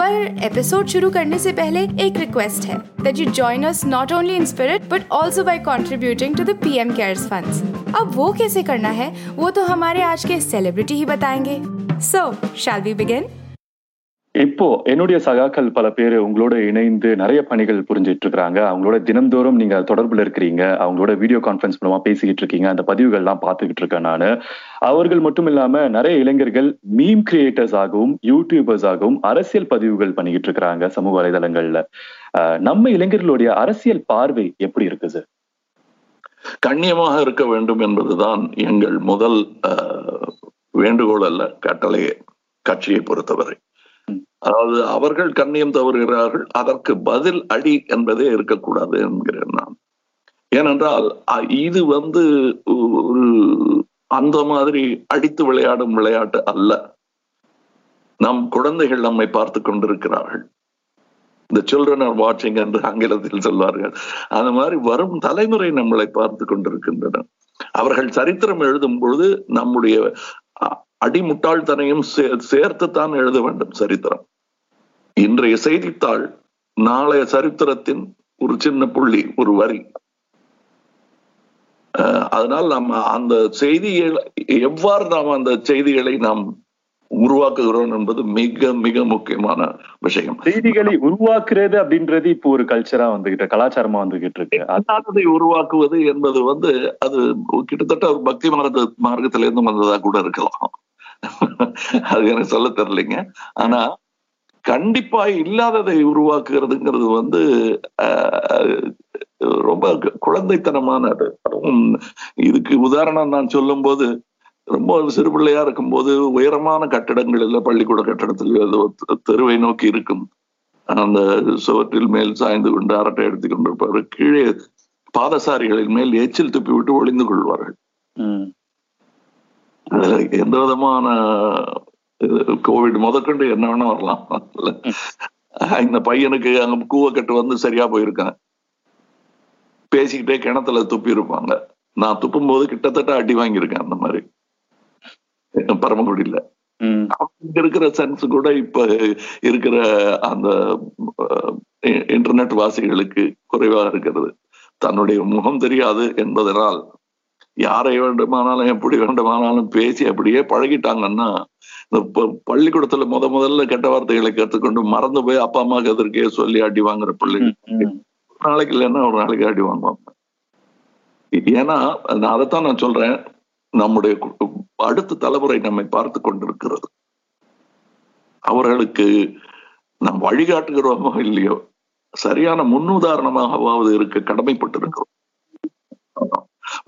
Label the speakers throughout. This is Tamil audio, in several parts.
Speaker 1: पर एपिसोड शुरू करने से पहले एक रिक्वेस्ट है that you join us not only in spirit but also by contributing to the PM cares funds अब वो कैसे करना है, वो तो हमारे आज के सेलिब्रिटी ही बताएँगे। सो शैल वी बिगिन
Speaker 2: இப்போ என்னுடைய சகாக்கள் பல பேர் உங்களோட இணைந்து நிறைய பணிகள் புரிஞ்சிட்டு இருக்கிறாங்க. அவங்களோட தினந்தோறும் நீங்க தொடர்புல இருக்கிறீங்க. அவங்களோட வீடியோ கான்பரன்ஸ் மூலமா பேசிக்கிட்டு இருக்கீங்க. அந்த பதிவுகள்லாம் பார்த்துக்கிட்டு இருக்கேன் நான். அவர்கள் மட்டும் இல்லாம நிறைய இளைஞர்கள் மீம் கிரியேட்டர்ஸ் ஆகவும் யூடியூபர்ஸ் ஆகவும் அரசியல் பதிவுகள் பண்ணிக்கிட்டு இருக்கிறாங்க சமூக வலைதளங்கள்ல. நம்ம இளைஞர்களுடைய அரசியல் பார்வை எப்படி இருக்குது சார்
Speaker 3: கண்ணியமாக இருக்க வேண்டும் என்பதுதான் எங்கள் முதல் வேண்டுகோள் அல்ல கட்டளையே கட்சியை பொறுத்தவரை. அதாவது அவர்கள் கண்ணியம் தவறுகிறார்கள் அதற்கு பதில் அடி என்பதே இருக்கக்கூடாது என்கிறேன் நான். ஏனென்றால் இது வந்து ஒரு அந்த மாதிரி அடித்து விளையாடும் விளையாட்டு அல்ல. நம் குழந்தைகள் நம்மை பார்த்து கொண்டிருக்கிறார்கள். இந்த சில்ட்ரன் ஆர் வாட்சிங் என்று ஆங்கிலத்தில் சொல்வார்கள். அந்த மாதிரி வரும் தலைமுறை நம்மளை பார்த்து கொண்டிருக்கின்றன. அவர்கள் சரித்திரம் எழுதும் பொழுது நம்முடைய அடிமுட்டாள்தனையும் சேர்த்துத்தான் எழுத வேண்டும் சரித்திரம். இன்றைய செய்தித்தாள் நாளைய சரித்திரத்தின் ஒரு சின்ன புள்ளி ஒரு வரி. அதனால் நம்ம அந்த செய்திகள் எவ்வாறு நாம் அந்த செய்திகளை நாம் உருவாக்குகிறோம் என்பது மிக மிக முக்கியமான விஷயம்.
Speaker 2: செய்திகளை உருவாக்குறது அப்படின்றது இப்போ ஒரு கல்ச்சரா வந்துகிட்டு கலாச்சாரமா வந்துகிட்டு இருக்கு. அது
Speaker 3: உருவாக்குவது என்பது வந்து அது கிட்டத்தட்ட ஒரு பக்தி மார்க்க மார்க்கத்திலிருந்து வந்ததா கூட இருக்கலாம். அது எனக்கு சொல்ல தெரியலைங்க. ஆனா கண்டிப்பா இல்லாததை உருவாக்குறதுங்கிறது வந்து ரொம்ப குழந்தைத்தனமானது இதுக்கு உதாரணம் நான் சொல்லும் போது ரொம்ப சிறு பிள்ளையா இருக்கும்போது உயரமான கட்டடங்கள் பள்ளிக்கூட கட்டடத்தில் தெருவை நோக்கி இருக்கும். அந்த சுவற்றில் மேல் சாய்ந்து கொண்டு அரட்டை எடுத்துக் கொண்டிருப்பார்கள் கீழே பாதசாரிகளின் மேல் எச்சில் துப்பி விட்டு ஒளிந்து கொள்வார்கள். எந்த விதமான கோவிட் முதற்கொண்டு என்ன வேணா வரலாம். இந்த பையனுக்கு அங்க கூவக்கட்டு வந்து சரியா போயிருக்கான். பேசிக்கிட்டே கிணத்துல துப்பி இருப்பாங்க. நான் துப்பும் போது கிட்டத்தட்ட அடி வாங்கியிருக்கேன் அந்த மாதிரி. பரமக்குடியில
Speaker 2: ம்.
Speaker 3: இங்க இருக்கிற சென்ஸ் கூட இப்ப இருக்கிற அந்த இன்டர்நெட் வாசிகளுக்கு குறைவா இருக்கிறது. தன்னுடைய முகம் தெரியாது என்பதனால் யாரை வேண்டுமானாலும் எப்படி வேண்டுமானாலும் பேசி அப்படியே பழகிட்டாங்கன்னா இந்த பள்ளிக்கூடத்துல முத முதல்ல கெட்ட வார்த்தைகளை கற்றுக்கொண்டு மறந்து போய் அப்பா அம்மாக்கு எதிர்க்கே சொல்லி அடி வாங்குற பிள்ளைங்க.
Speaker 2: ம்.
Speaker 3: ஒரு நாளைக்கு இல்லைன்னா ஒரு நாளைக்கு அடி வாங்குவாங்க ஏன்னா நான் அதைத்தான் நான் சொல்றேன் நம்முடைய அடுத்த தலைமுறை நம்மை பார்த்து கொண்டிருக்கிறது அவர்களுக்கு நாம் வழிகாட்டுகிறோமோ இல்லையோ சரியான முன்னுதாரணமாகவாவது இருக்க கடமைப்பட்டிருக்கிறோம்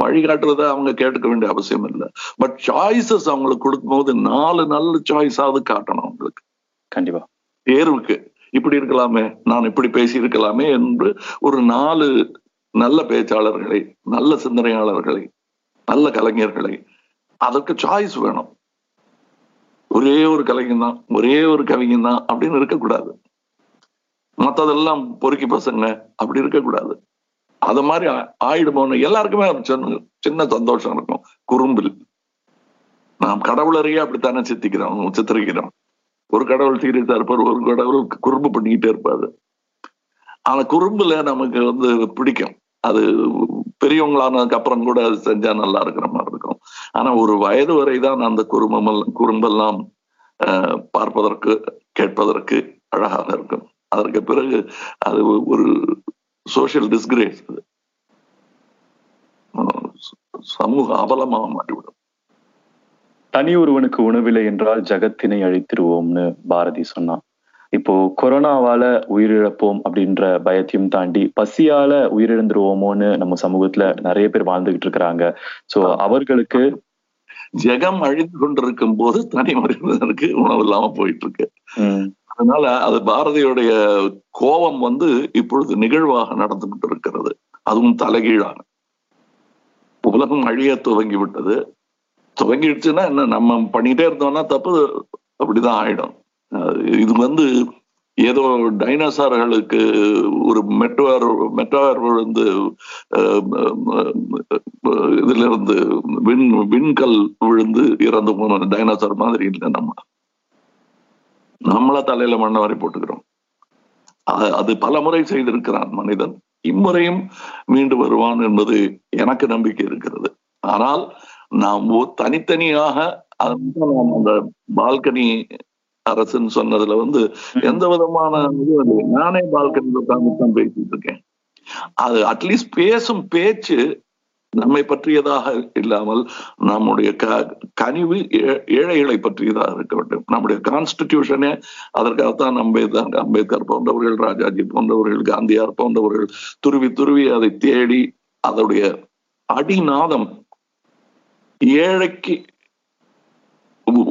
Speaker 3: வழிகாட்டுறத அவங்க கேட்டுக்க வேண்டிய அவசியம் இல்லை. பட் சாய்ஸஸ் அவங்களுக்கு கொடுக்கும்போது நாலு நல்ல சாய்ஸாவது காட்டணும் அவங்களுக்கு.
Speaker 2: கண்டிப்பா.
Speaker 3: தேர்வுக்கு இப்படி இருக்கலாமே நான் இப்படி பேசி இருக்கலாமே என்று ஒரு நாலு நல்ல பேச்சாளர்களை நல்ல சிந்தனையாளர்களை நல்ல கலைஞர்களை அதற்கு சாய்ஸ் வேணும். ஒரே ஒரு கலைஞன் தான் ஒரே ஒரு கவிஞன் தான் அப்படின்னு இருக்கக்கூடாது. மத்ததெல்லாம் பொறுக்கி பசங்க அப்படி இருக்கக்கூடாது. அது மாதிரி ஆயிடுமோன்னு எல்லாருக்குமே சின்ன சந்தோஷம் இருக்கும். குறும்பில். நாம் கடவுளரையே அப்படித்தானே சித்திக்கிறோம் சித்திரிக்கிறோம். ஒரு கடவுள் சீரியஸா இருப்பார் ஒரு கடவுள் குறும்பு பண்ணிக்கிட்டே இருப்பாரு. ஆனா குறும்புல நமக்கு வந்து பிடிக்கும். அது பெரியவங்களானதுக்கு அப்புறம் கூட அது செஞ்சா நல்லா இருக்கிற மாதிரி இருக்கும். ஆனா ஒரு வயது வரைதான் அந்த குறும்பம் குறும்பெல்லாம் அஹ், பார்ப்பதற்கு கேட்பதற்கு அழகாக இருக்கும். அதற்கு பிறகு அது ஒரு சோசியல் டிஸ்கிரேஸ் சமூக அவலமாக மாற்றிவிடும்
Speaker 2: தனி ஒருவனுக்கு உணவில்லை என்றால் ஜகத்தினை அழித்திருவோம்னு பாரதி சொன்னான். இப்போ கொரோனாவால உயிரிழப்போம் அப்படின்ற பயத்தையும் தாண்டி பசியால உயிரிழந்துருவோமோன்னு நம்ம சமூகத்துல நிறைய பேர் வாழ்ந்துகிட்டு இருக்கிறாங்க. சோ அவர்களுக்கு
Speaker 3: ஜெகம் அழிந்து கொண்டிருக்கும் போது தனி மனிதனுக்கு உணவு இல்லாம போயிட்டு இருக்கு அதனால அது பாரதியுடைய கோபம் வந்து இப்பொழுது நிகழ்வாக நடந்துகிட்டு இருக்கிறது. அதுவும் தலைகீழாக உலகம் அழிய துவங்கி விட்டது துவங்கிடுச்சுன்னா என்ன நம்ம பண்ணிட்டே இருந்தோம்னா தப்பு அப்படிதான் ஆயிடும். இது வந்து ஏதோ டைனோசார்களுக்கு ஒரு மெட்டுவார் மெட்டார் விழுந்து அஹ், இதுல இருந்து விண் விண்கல் விழுந்து இறந்து போன டைனோசார் மாதிரி இல்லை நம்ம. நம்மள தலையில மண்ணை வாரி போட்டுக்கிறோம். அது- அது பல முறை செய்திருக்கிறான் மனிதன். இம்முறையும் மீண்டு வருவான் என்பது எனக்கு நம்பிக்கை இருக்கிறது. ஆனால் நாம் தனித்தனியாக நாம் அந்த பால்கனி அரசுன்னு சொன்னதுல வந்து எந்த விதமான இது இல்லை. நானே பால்கனியில் உட்கார்ந்து தான் பேசிட்டு இருக்கேன் அது அட்லீஸ்ட் பேசும் பேச்சு நம்மை பற்றியதாக இல்லாமல் நம்முடைய க கனிவு ஏழைகளை பற்றியதாக இருக்க வேண்டும் நம்முடைய கான்ஸ்டிடியூஷனே அதற்காகத்தான் அம்பேத்கர் அம்பேத்கர் போன்றவர்கள் ராஜாஜி போன்றவர்கள் காந்தியார் போன்றவர்கள் துருவி துருவி அதை தேடி அதனுடைய அடிநாதம் ஏழைக்கு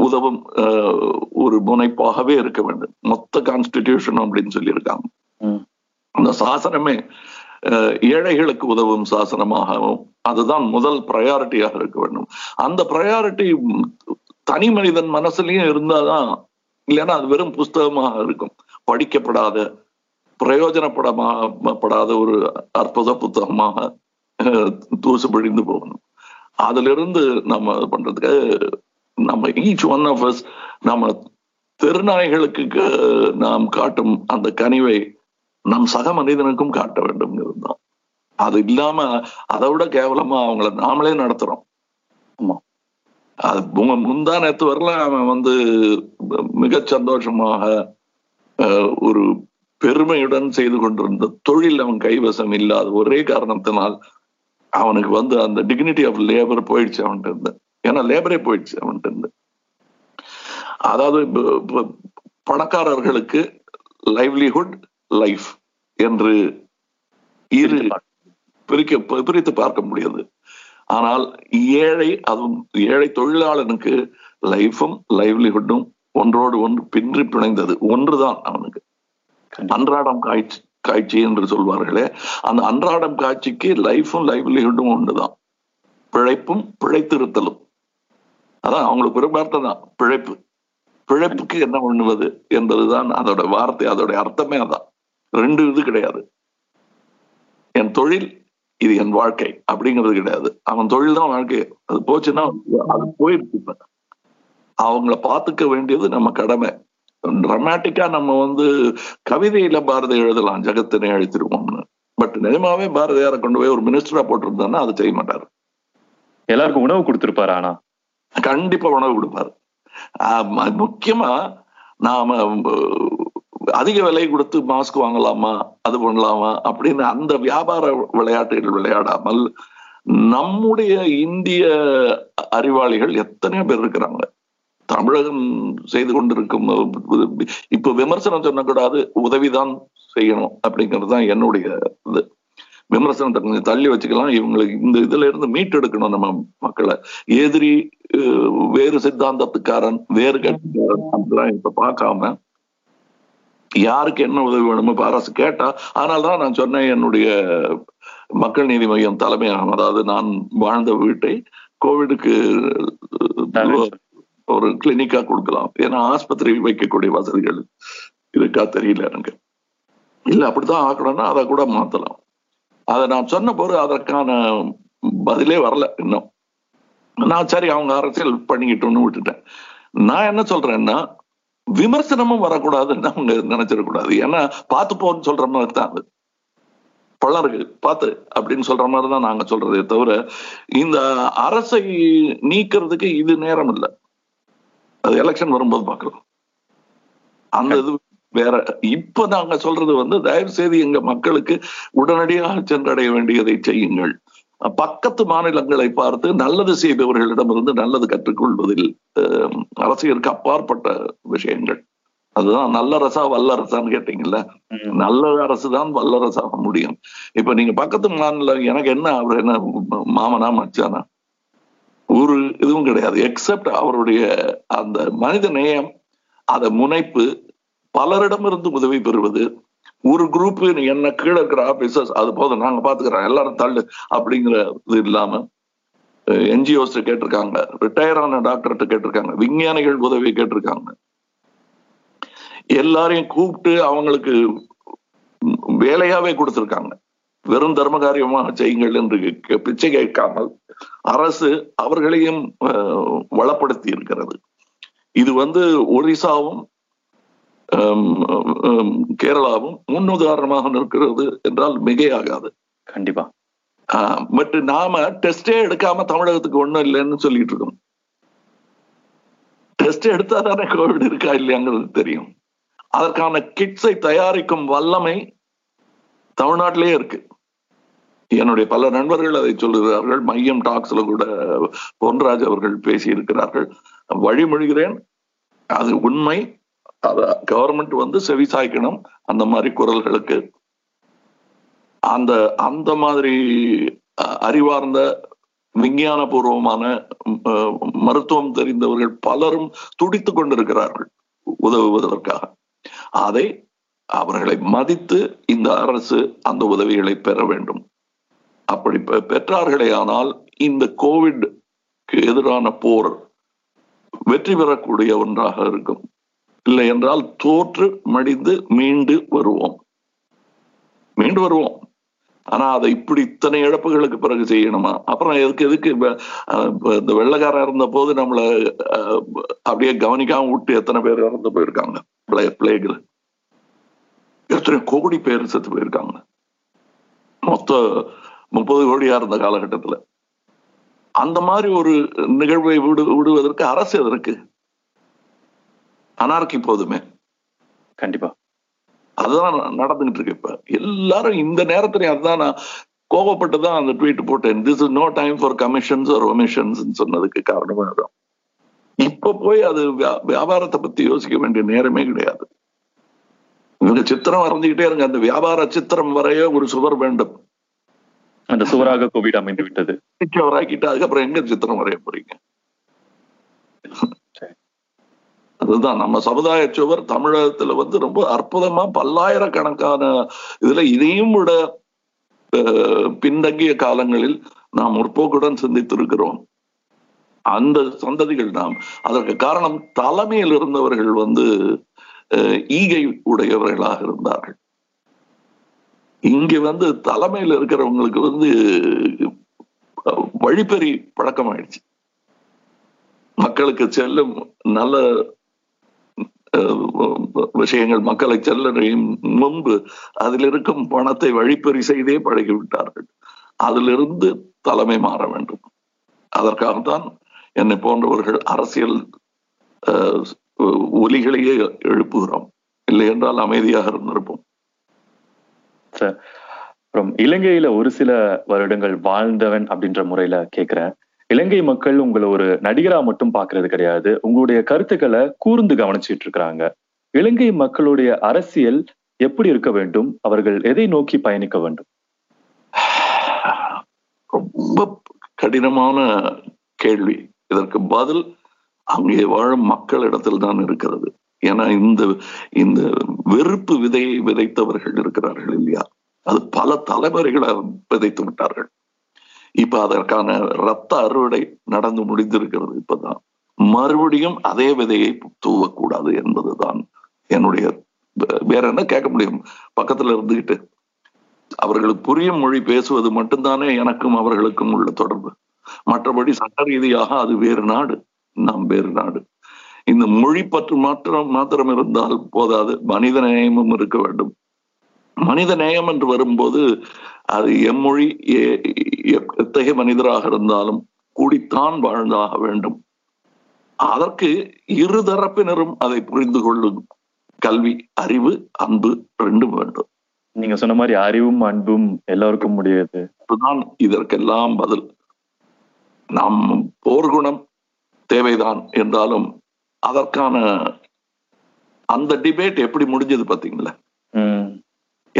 Speaker 3: உதவும் ஒரு முனைப்பாகவே இருக்க வேண்டும். மொத்த கான்ஸ்டிடியூஷன் அப்படின்னு சொல்லியிருக்காங்க. அந்த சாசனமே ஏழைகளுக்கு உதவும் சாசனமாகவும் அதுதான் முதல் ப்ரையாரிட்டியாக இருக்க வேண்டும். அந்த ப்ரையாரிட்டி தனி மனிதன் மனசுலயும் இருந்தாதான் இல்லைன்னா அது வெறும் புஸ்தகமாக இருக்கும். படிக்கப்படாத பிரயோஜனப்படப்படாத ஒரு அற்புத புத்தகமாக தூசு பிழிந்து போகணும். அதுல இருந்து நம்ம பண்றதுக்கு நம்ம ஈச் ஒன் ஆஃப் அஸ் நம்ம தெருநாய்களுக்கு நாம் காட்டும் அந்த கனிவை நம் சக மனிதனுக்கும் காட்ட வேண்டும் தான் அது இல்லாம அதை விட கேவலமா அவங்கள நாமளே நடத்துறோம்.
Speaker 2: ஆமா.
Speaker 3: அது முந்தா நேத்து வரல அவன் வந்து மிக சந்தோஷமாக ஒரு பெருமையுடன் செய்து கொண்டிருந்த தொழில் அவன் கைவசம் இல்லாத ஒரே காரணத்தினால் அவனுக்கு வந்து அந்த டிக்னிட்டி ஆஃப் லேபர் போயிடுச்சு அவன்கிட்ட இருந்து. ஏன்னா லேபரே போயிடுச்சு அவன்கிட்ட இருந்து அதாவது பணக்காரர்களுக்கு லைவ்லிஹுட் லைஃப் என்று இரு பிரிக்க பிரித்து பார்க்க முடியாது. ஆனால் ஏழை அதுவும் ஏழை தொழிலாளனுக்கு லைஃபும் லைவ்லிஹுட்டும் ஒன்றோடு ஒன்று பின்றி பிணைந்தது. ஒன்றுதான் அவனுக்கு. அன்றாடம் காய்ச்சி காட்சி என்று சொல்வார்களே அந்த அன்றாடம் காட்சிக்கு லைஃபும் லைவ்லிஹுட்டும் ஒன்றுதான். பிழைப்பும் பிழைத்திருத்தலும். அதான் அவங்களுக்கு ஒரு வார்த்தை தான். பிழைப்பு. பிழைப்புக்கு என்ன பண்ணுவது என்பதுதான் அதோட வார்த்தை அதோட அர்த்தமே அதான். ரெண்டு இது கிடையாது. என் தொழில் இது என் வாழ்க்கை அப்படிங்கிறது கிடையாது. அவன் தொழில் தான் வாழ்க்கை. அது போச்சுன்னா அது போயிடுச்சு அவங்கள பாத்துக்க வேண்டியது நம்ம கடமை. டிராமாட்டிக்கா நம்ம வந்து கவிதையில பாரதி எழுதலாம் ஜெகத்தினை அழித்திருவோம்னு. பட் நிஜமாவே பாரதியாரை கொண்டு போய் ஒரு மினிஸ்டரா போட்டிருந்தான்னா அதை செய்ய மாட்டாரு.
Speaker 2: எல்லாருக்கும் உணவு கொடுத்திருப்பாரு ஆனா.
Speaker 3: கண்டிப்பா உணவு கொடுப்பாரு. முக்கியமா நாம அதிக விலை கொடுத்து மாஸ்க் வாங்கலாமா அது பண்ணலாமா அப்படின்னு அந்த வியாபார விளையாட்டுகள் விளையாடாமல் நம்முடைய இந்திய அறிவாளிகள் எத்தனையோ பேர் இருக்கிறாங்க. தமிழகம் செய்து கொண்டிருக்கும் இப்ப விமர்சனம் சொல்லக்கூடாது உதவிதான் செய்யணும் அப்படிங்கிறது தான் என்னுடைய இது. விமர்சனத்தை கொஞ்சம் தள்ளி வச்சுக்கலாம். இவங்களுக்கு இந்த இதுல இருந்து மீட்டெடுக்கணும் நம்ம மக்களை. எதிரி வேறு சித்தாந்தத்துக்காரன் வேறு கட்சிக்காரன் அப்படிலாம் இப்ப பார்க்காம யாருக்கு என்ன உதவி வேணுமோ இப்ப அரசு கேட்டா ஆனால் தான் நான் சொன்னேன் என்னுடைய மக்கள் நீதி மையம் தலைமையகம் அதாவது நான் வாழ்ந்த வீட்டை கோவிடுக்கு ஒரு கிளினிக்கா கொடுக்கலாம். ஏன்னா ஆஸ்பத்திரி வைக்கக்கூடிய வசதிகள் இருக்கா தெரியல எனக்கு. இல்ல அப்படித்தான் ஆக்கணும்னா அதை கூட மாத்தலாம். அதை நான் சொன்ன போது அதற்கான பதிலே வரல இன்னும். நான் சரி அவங்க அரசியல் பண்ணிக்கிட்டோன்னு விட்டுட்டேன். நான் என்ன சொல்றேன்னா விமர்சனமும் வரக்கூடாதுன்னு அவங்க நினைச்சிடக்கூடாது. ஏன்னா பார்த்து போன்னு சொல்ற மாதிரி தான் அது. பலருக்கு பார்த்து அப்படின்னு சொல்ற மாதிரி தான் நாங்க சொல்றதே தவிர இந்த அரசை நீக்கிறதுக்கு இது நேரம் இல்லை. அது எலெக்ஷன் வரும்போது பார்க்கலாம். அந்த இது வேற இப்ப நாங்க சொல்றது வந்து தயவு செய்து எங்க மக்களுக்கு உடனடியாக சென்றடைய வேண்டியதை செய்யுங்கள். பக்கத்து மாநிலங்களை பார்த்து நல்லது செய்தவர்களிடமிருந்து நல்லது கற்றுக்கொள்வதில் அரசியலுக்கு அப்பாற்பட்ட விஷயங்கள். அதுதான் நல்ல ரசா வல்லரசான்னு கேட்டீங்கல்ல. நல்ல அரசு தான் வல்லரசாக முடியும். இப்ப நீங்க பக்கத்து மாநிலம் எனக்கு என்ன அவர் என்ன மாமனா மச்சானா? ஒரு இதுவும் கிடையாது. எக்ஸப்ட் அவருடைய அந்த மனித நேயம் அத முனைப்பு பலரிடமிருந்து உதவி பெறுவது. ஒரு குரூப் என்ன கீழே இருக்கிற ஆபீசர்ஸ் அது போதும் நாங்க பாத்துக்கிறோம் எல்லாரும் தள்ளு அப்படிங்கிற இது இல்லாம என்ஜிஓஸ் கேட்டிருக்காங்க ரிட்டையர் ஆன டாக்டர்கிட்ட கேட்டிருக்காங்க விஞ்ஞானிகள் உதவி கேட்டிருக்காங்க. எல்லாரையும் கூப்பிட்டு அவங்களுக்கு வேலையாவே கொடுத்திருக்காங்க. வெறும் தர்ம காரியமாக செய்யுங்கள் என்று பிச்சை கேட்காமல் அரசு அவர்களையும் அஹ், வளப்படுத்தி இருக்கிறது. இது வந்து ஒரிசாவும் கேரளாவும் முன்னுதாரணமாக நிற்கிறது என்றால் மிகையாகாது.
Speaker 2: கண்டிப்பா.
Speaker 3: பட் நாம டெஸ்டே எடுக்காம தமிழகத்துக்கு ஒண்ணும் இல்லைன்னு சொல்லிட்டு இருக்கோம். டெஸ்ட் எடுத்தா தானே கோவிட் இருக்கா இல்லையாங்கிறது தெரியும். அதற்கான கிட்ஸை தயாரிக்கும் வல்லமை தமிழ்நாட்டிலே இருக்கு. என்னுடைய பல நண்பர்கள் அதை சொல்லுகிறார்கள். மையம் டாக்ஸ்ல கூட பொன்ராஜ் அவர்கள் பேசி இருக்கிறார்கள் வழிமொழிகிறேன். அது உண்மை. அத கவர்மெண்ட் வந்து செவி சாய்க்கணும் அந்த மாதிரி குரல்களுக்கு. அந்த அந்த மாதிரி அஹ், அறிவார்ந்த விஞ்ஞானபூர்வமான பூர்வமான மருத்துவம் தெரிந்தவர்கள் பலரும் துடித்துக் கொண்டிருக்கிறார்கள் உதவுவதற்காக. அதை அவர்களை மதித்து இந்த அரசு அந்த உதவிகளை பெற வேண்டும். அப்படி பெ- பெற்றார்களே ஆனால் இந்த கோவிட் எதிரான போர் வெற்றி பெறக்கூடிய ஒன்றாக இருக்கும். இல்லை என்றால் தோற்று மடிந்து மீண்டு வருவோம். மீண்டு வருவோம். ஆனா அதை இப்படி இத்தனை இழப்புகளுக்கு பிறகு செய்யணுமா? அப்புறம் எதுக்கு எதுக்கு இந்த வெள்ளக்காரன் இருந்த போது நம்மள அப்படியே கவனிக்காம விட்டு எத்தனை பேர் இறந்து போயிருக்காங்க? பிளே- பிளேகுல. எத்தனை கோடி பேர் செத்து போயிருக்காங்க. மொத்த முப்பது கோடியா இருந்த காலகட்டத்துல. அந்த மாதிரி ஒரு நிகழ்வை விடு விடுவதற்கு அரசு எதற்கு? அனார்கி போதுமே.
Speaker 2: கண்டிப்பா.
Speaker 3: அதுதான் நடந்துகிட்டு இருக்கு இப்ப. எல்லாரும் இந்த நேரத்துல அதுதான் நான் கோபப்பட்டு தான் அந்த ட்வீட் போட்டேன். This is no time for commissions ஒரு ஒமிஷன்ஸ் சொன்னதுக்கு காரணமா அதான் இப்ப போய் அது வியா- வியாபாரத்தை பத்தி யோசிக்க வேண்டிய நேரமே கிடையாது. இவங்க சித்திரம் வரைஞ்சுக்கிட்டே இருங்க. அந்த வியாபார சித்திரம் வரைய ஒரு சுவர் வேண்டும்.
Speaker 2: அந்த சுவராக கோவிட் அமைந்து விட்டது
Speaker 3: வராக்கிட்டு அதுக்கப்புறம் எங்க சித்திரம் வரைய போறீங்க. அதுதான். நம்ம சமுதாய சுவர் தமிழகத்துல வந்து ரொம்ப அற்புதமா பல்லாயிரக்கணக்கான இதுல இதையும் விட பின்தங்கிய காலங்களில் நாம் முற்போக்குடன் சிந்தித்திருக்கிறோம். அந்த சந்ததிகள் நாம். அதற்கு காரணம் தலைமையில் இருந்தவர்கள் வந்து அஹ், ஈகை உடையவர்களாக இருந்தார்கள். இங்க வந்து தலைமையில் இருக்கிறவங்களுக்கு வந்து வழிப்பறி பழக்கம் ஆயிடுச்சு மக்களுக்கு செல்லும் நல்ல விஷயங்கள் மக்களை செல்லும் முன்பு அதில் இருக்கும் பணத்தை வழிப்பறி செய்தே பழகிவிட்டார்கள். அதிலிருந்து தலைமை மாற வேண்டும். அதற்காகத்தான் என்னை போன்றவர்கள் அரசியல் அஹ், ஒலிகளையே எழுப்புகிறோம். இல்லை என்றால் அமைதியாக இருந்திருப்போம்.
Speaker 2: அப்புறம் இலங்கையில ஒரு சில வருடங்கள் வாழ்ந்தவன் அப்படின்ற முறையில கேக்குறேன். இலங்கை மக்கள் உங்களை ஒரு நடிகரா மட்டும் பாக்குறது கிடையாது. உங்களுடைய கருத்துக்களை கூர்ந்து கவனிச்சிட்டு இருக்கிறாங்க. இலங்கை மக்களுடைய அரசியல் எப்படி இருக்க வேண்டும்? அவர்கள் எதை நோக்கி பயணிக்க வேண்டும்?
Speaker 3: ரொம்ப கடினமான கேள்வி. இதற்கு பதில் அங்கே வாழும் மக்களிடத்தில் தான் இருக்கிறது. ஏன்னா இந்த இந்த வெறுப்பு விதையை விதைத்தவர்கள் இருக்கிறார்கள் இல்லையா? அது பல தலைமுறைகளை விதைத்து விட்டார்கள். இப்ப அதற்கான ரத்த அறுவடை நடந்து முடிந்திருக்கிறது இப்பதான். மறுபடியும் அதே விதையை தூவக்கூடாது என்பதுதான் என்னுடைய வேற என்ன கேட்க முடியும்? பக்கத்துல இருந்துகிட்டு அவர்களுக்கு புரியும் மொழி பேசுவது மட்டும்தானே எனக்கும் அவர்களுக்கும் உள்ள தொடர்பு. மற்றபடி சட்ட ரீதியாக அது வேறு நாடு நாம் வேறு நாடு. இந்த மொழி பற்று மாத்திரம் மாத்திரம் இருந்தால் போதாது. மனித நேயமும் இருக்க வேண்டும். மனித நேயம் என்று வரும்போது அது எம்மொழி எத்தகைய மனிதராக இருந்தாலும் கூடித்தான் வாழ்ந்தாக வேண்டும். அதற்கு இருதரப்பினரும் அதை புரிந்து கொள்ளும். கல்வி அறிவு அன்பு ரெண்டும் வேண்டும்.
Speaker 2: நீங்க சொன்ன மாதிரி அறிவும் அன்பும் எல்லாருக்கும் முடியாது
Speaker 3: அதுதான் இதற்கெல்லாம் பதில். நாம் போர்க்குணம் தேவைதான் என்றாலும் அதற்கான அந்த டிபேட் எப்படி முடிஞ்சது பாத்தீங்களா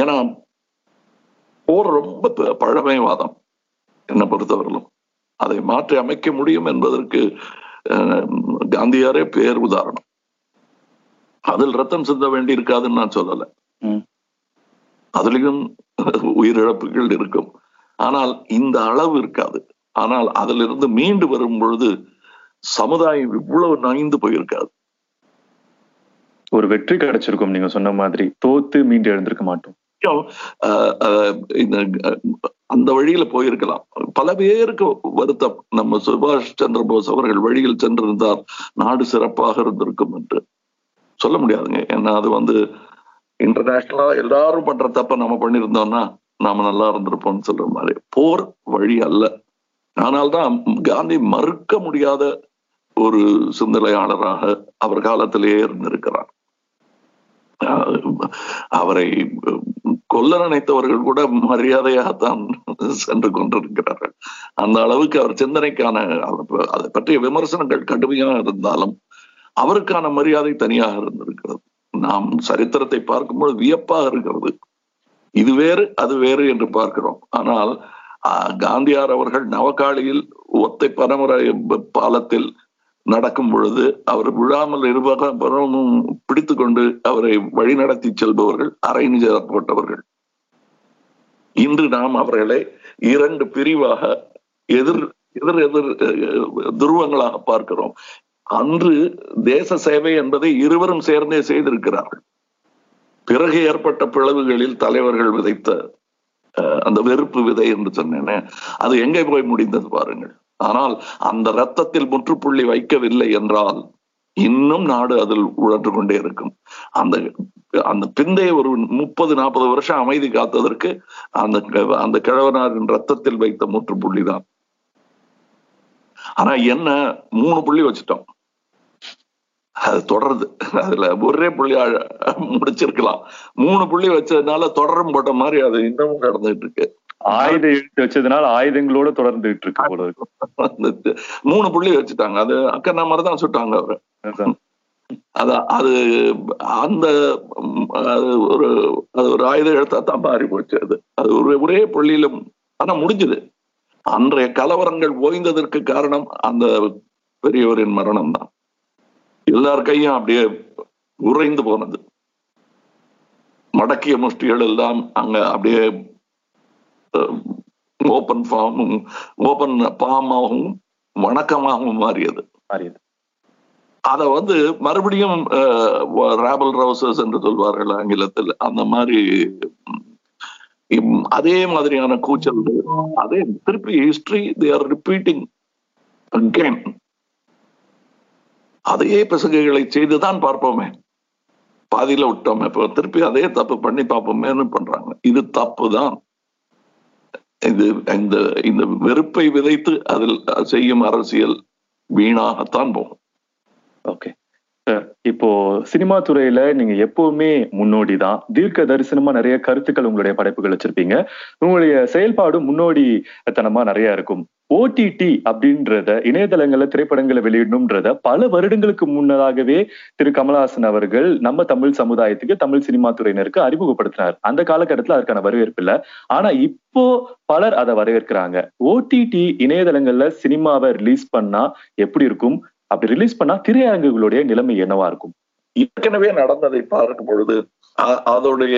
Speaker 3: ஏன்னா போர் ரொம்ப பழமைவாதம் என்னை பொறுத்தவரையிலும். அதை மாற்றி அமைக்க முடியும் என்பதற்கு காந்தியாரே பேர் உதாரணம். அதில் ரத்தம் சிந்த வேண்டி இருக்காதுன்னு நான் சொல்லல. அதுலயும் உயிரிழப்புகள் இருக்கும். ஆனால் இந்த அளவு இருக்காது. ஆனால் அதிலிருந்து மீண்டு வரும் பொழுது சமுதாயம் இவ்வளவு நைந்து போயிருக்காது.
Speaker 2: ஒரு வெற்றி கிடைச்சிருக்கும் நீங்க சொன்ன மாதிரி. தோத்து மீண்டு எழுந்திருக்க மாட்டோம்.
Speaker 3: கொஞ்சம், அஹ், இந்த அந்த வழியில போயிருக்கலாம். பல பேருக்கு வருத்தம். நம்ம சுபாஷ் சந்திர போஸ் அவர்கள் வழியில் சென்றிருந்தார். நாடு சிறப்பாக இருந்திருக்கும் என்று. சொல்ல முடியாதுங்க. ஏன்னா அது வந்து இன்டர்நேஷனலா எல்லாரும் பண்ற தப்ப நம்ம பண்ணியிருந்தோம்னா நாம நல்லா இருந்திருப்போம்னு சொல்ற மாதிரி. போர் வழி அல்ல. ஆனால்தான் காந்தி மறுக்க முடியாத ஒரு சிந்தனையாளராக அவர் காலத்திலேயே இருந்திருக்கிறார். அவரை கொல்ல நினைத்தவர்கள் கூட மரியாதையாகத்தான் சென்று கொண்டிருக்கிறார்கள். அந்த அளவுக்கு அவர் சிந்தனைக்கான அதை பற்றிய விமர்சனங்கள் கடுமையாக இருந்தாலும் அவருக்கான மரியாதை தனியாக இருந்திருக்கிறது. நாம் சரித்திரத்தை பார்க்கும்போது வியப்பாக இருக்கிறது. இது வேறு அது வேறு என்று பார்க்கிறோம். ஆனால் காந்தியார் அவர்கள் நவகாளியில் ஒத்தை பரம்பரை பாலத்தில் நடக்கும் பொழுது அவர் விழாமல் இருபகமும் பிடித்து கொண்டு அவரை வழிநடத்தி செல்பவர்கள் அரை நிஜப்பட்டவர்கள். இன்று நாம் அவர்களை இரண்டு பிரிவாக எதிர் எதிர் எதிர் அஹ், துருவங்களாக பார்க்கிறோம். அன்று தேச சேவை என்பதை இருவரும் சேர்ந்தே செய்திருக்கிறார்கள். பிறகு ஏற்பட்ட பிளவுகளில் தலைவர்கள் விதைத்த அஹ், அந்த வெறுப்பு விதை என்று சொன்னேனே அது எங்கே போய் முடிந்தது பாருங்கள். ஆனால் அந்த ரத்தத்தில் முற்றுப்புள்ளி வைக்கவில்லை என்றால் இன்னும் நாடு அதில் உழன்று கொண்டே இருக்கும். அந்த அந்த பிந்தைய ஒரு முப்பது நாற்பது வருஷம் அமைதி காத்ததற்கு அந்த அந்த கிழவனாரின் ரத்தத்தில் வைத்த முற்றுப்புள்ளி தான். ஆனா என்ன மூணு புள்ளி வச்சுட்டோம். அது தொடருது. அதுல ஒரே புள்ளி முடிச்சிருக்கலாம். மூணு புள்ளி வச்சதுனால தொடரும் போட்ட மாதிரி அது இன்னமும் கடந்துட்டு இருக்கு.
Speaker 2: ஆயுத எழுத்து வச்சதுனால ஆயுதங்களோட தொடர்ந்துட்டு இருக்கு போல இருக்கும்
Speaker 3: அந்த மூணு புள்ளி வச்சுட்டாங்க. அது அக்கா மாதிரி தான் சுட்டாங்க அவரு.
Speaker 2: அதான்.
Speaker 3: அது அந்த அது ஒரு அது ஒரு ஆயுத எழுத்தா தான் மாறி போச்சு அது. அது ஒரு ஒரே புள்ளியில ஆனா முடிஞ்சது. அன்றைய கலவரங்கள் ஓய்ந்ததற்கு காரணம் அந்த பெரியவரின் மரணம் தான். எல்லார் கையும் அப்படியே உறைந்து போனது. மடக்கிய முஷ்டிகள் எல்லாம் அங்க அப்படியே ஓபன் ஃபார்மும் ஓபன் பாமாகவும் வணக்கமாகவும் மாறியது.
Speaker 2: மாறியது.
Speaker 3: அத வந்து மறுபடியும் ராபல் ரவுசஸ் என்று சொல்வார்கள் ஆங்கிலத்தில். அந்த மாதிரி அதே மாதிரியான கூச்சல் அதே திருப்பி history they are repeating again அதே பிசகுகளை செய்துதான் பார்ப்போமே. பாதியில விட்டோமே. இப்போ திருப்பி அதே தப்பு பண்ணி பார்ப்போமேன்னு பண்றாங்க. இது தப்பு தான் இது இந்த இந்த வெறுப்பை விதைத்து அதில் செய்யும் அரசியல் வீணாகத்தான் போகும்.
Speaker 2: ஓகே இப்போ சினிமா துறையில நீங்க எப்பவுமே முன்னோடி தான் தீர்க்க தரிசனமா நிறைய கருத்துக்கள் உங்களுடைய படைப்புகள் வச்சிருப்பீங்க. உங்களுடைய செயல்பாடும் முன்னோடி தனமா நிறைய இருக்கும். ஓடிடி அப்படின்றத இணையதளங்கள்ல திரைப்படங்களை வெளியிடணும்ன்றத பல வருடங்களுக்கு முன்னதாகவே திரு கமலஹாசன் அவர்கள் நம்ம தமிழ் சமுதாயத்துக்கு தமிழ் சினிமா துறையினருக்கு அறிமுகப்படுத்தினார். அந்த காலகட்டத்துல அதற்கான வரவேற்பு இல்ல. ஆனா இப்போ பலர் அதை வரவேற்கிறாங்க. ஓடிடி இணையதளங்கள்ல சினிமாவை ரிலீஸ் பண்ணா எப்படி இருக்கும்? அப்படி ரிலீஸ் பண்ணா திரையரங்குகளுடைய நிலைமை என்னவா இருக்கும்?
Speaker 3: ஏற்கனவே நடந்ததை பார்க்கும் பொழுது அ- அதோடைய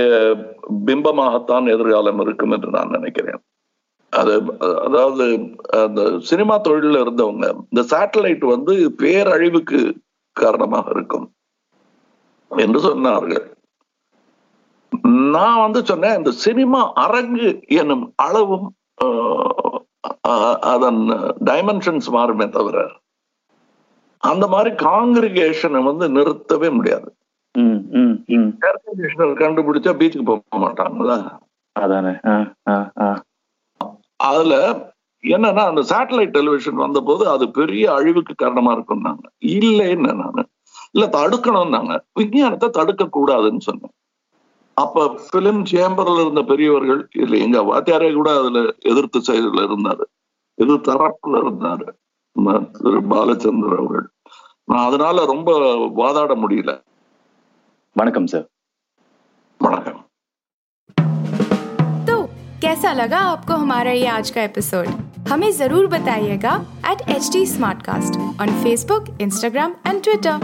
Speaker 3: பிம்பமாகத்தான் எதிர்காலம் இருக்கும் என்று நான் நினைக்கிறேன். அது அதாவது அந்த சினிமா தொழிலில் இருந்தவங்க இந்த சேட்டலைட் வந்து பேரழிவுக்கு காரணமாக இருக்கும் என்று சொன்னார்கள். நான் வந்து சொன்னேன் இந்த சினிமா அரங்கு எனும் அளவும் ஆஹ், அதன் டைமென்ஷன்ஸ் மாறுமே தவிர அந்த மாதிரி காங்கிரிகேஷனை வந்து நிறுத்தவே முடியாது. கண்டுபிடிச்சா பீச்சுக்கு போக மாட்டாங்களா
Speaker 2: அதானே.
Speaker 3: அதுல என்னன்னா அந்த சேட்டலைட் டெலிவிஷன் வந்த போது அது பெரிய அழிவுக்கு காரணமா இருக்கும்னாங்க. இல்லைன்னு நானு? இல்ல தடுக்கணும்னாங்க. விஞ்ஞானத்தை தடுக்க கூடாதுன்னு சொன்னேன். அப்ப பிலிம் சேம்பர்ல இருந்த பெரியவர்கள் இல்ல எங்க வாத்தியாரே கூட அதுல எதிர்த்து செயல இருந்தாரு. எதிர் தரப்புல இருந்தாரு. திரு பாலச்சந்தர் அவர்கள் நான் அதனால ரொம்ப வாதாட முடியல
Speaker 2: வணக்கம் சார்
Speaker 3: வணக்கம்
Speaker 1: तो कैसा लगा आपको हमारा ये आज का एपिसोड हमें जरूर बताइएगा at H T on Facebook Instagram and Twitter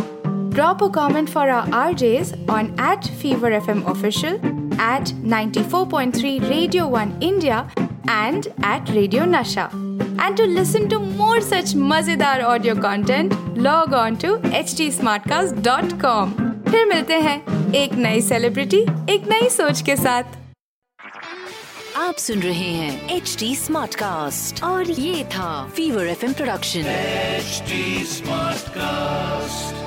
Speaker 1: drop a comment for our RJs on at Fever F M official at 94.3 Radio One India and at Radio Nasha And to listen to more such मज़ेदार audio content, log on to H फिर मिलते हैं एक नई सेलिब्रिटी एक नई सोच के साथ।
Speaker 4: आप सुन रहे हैं एच डी स्मार्ट कास्ट और ये था fever F production
Speaker 5: HD smart
Speaker 6: I'm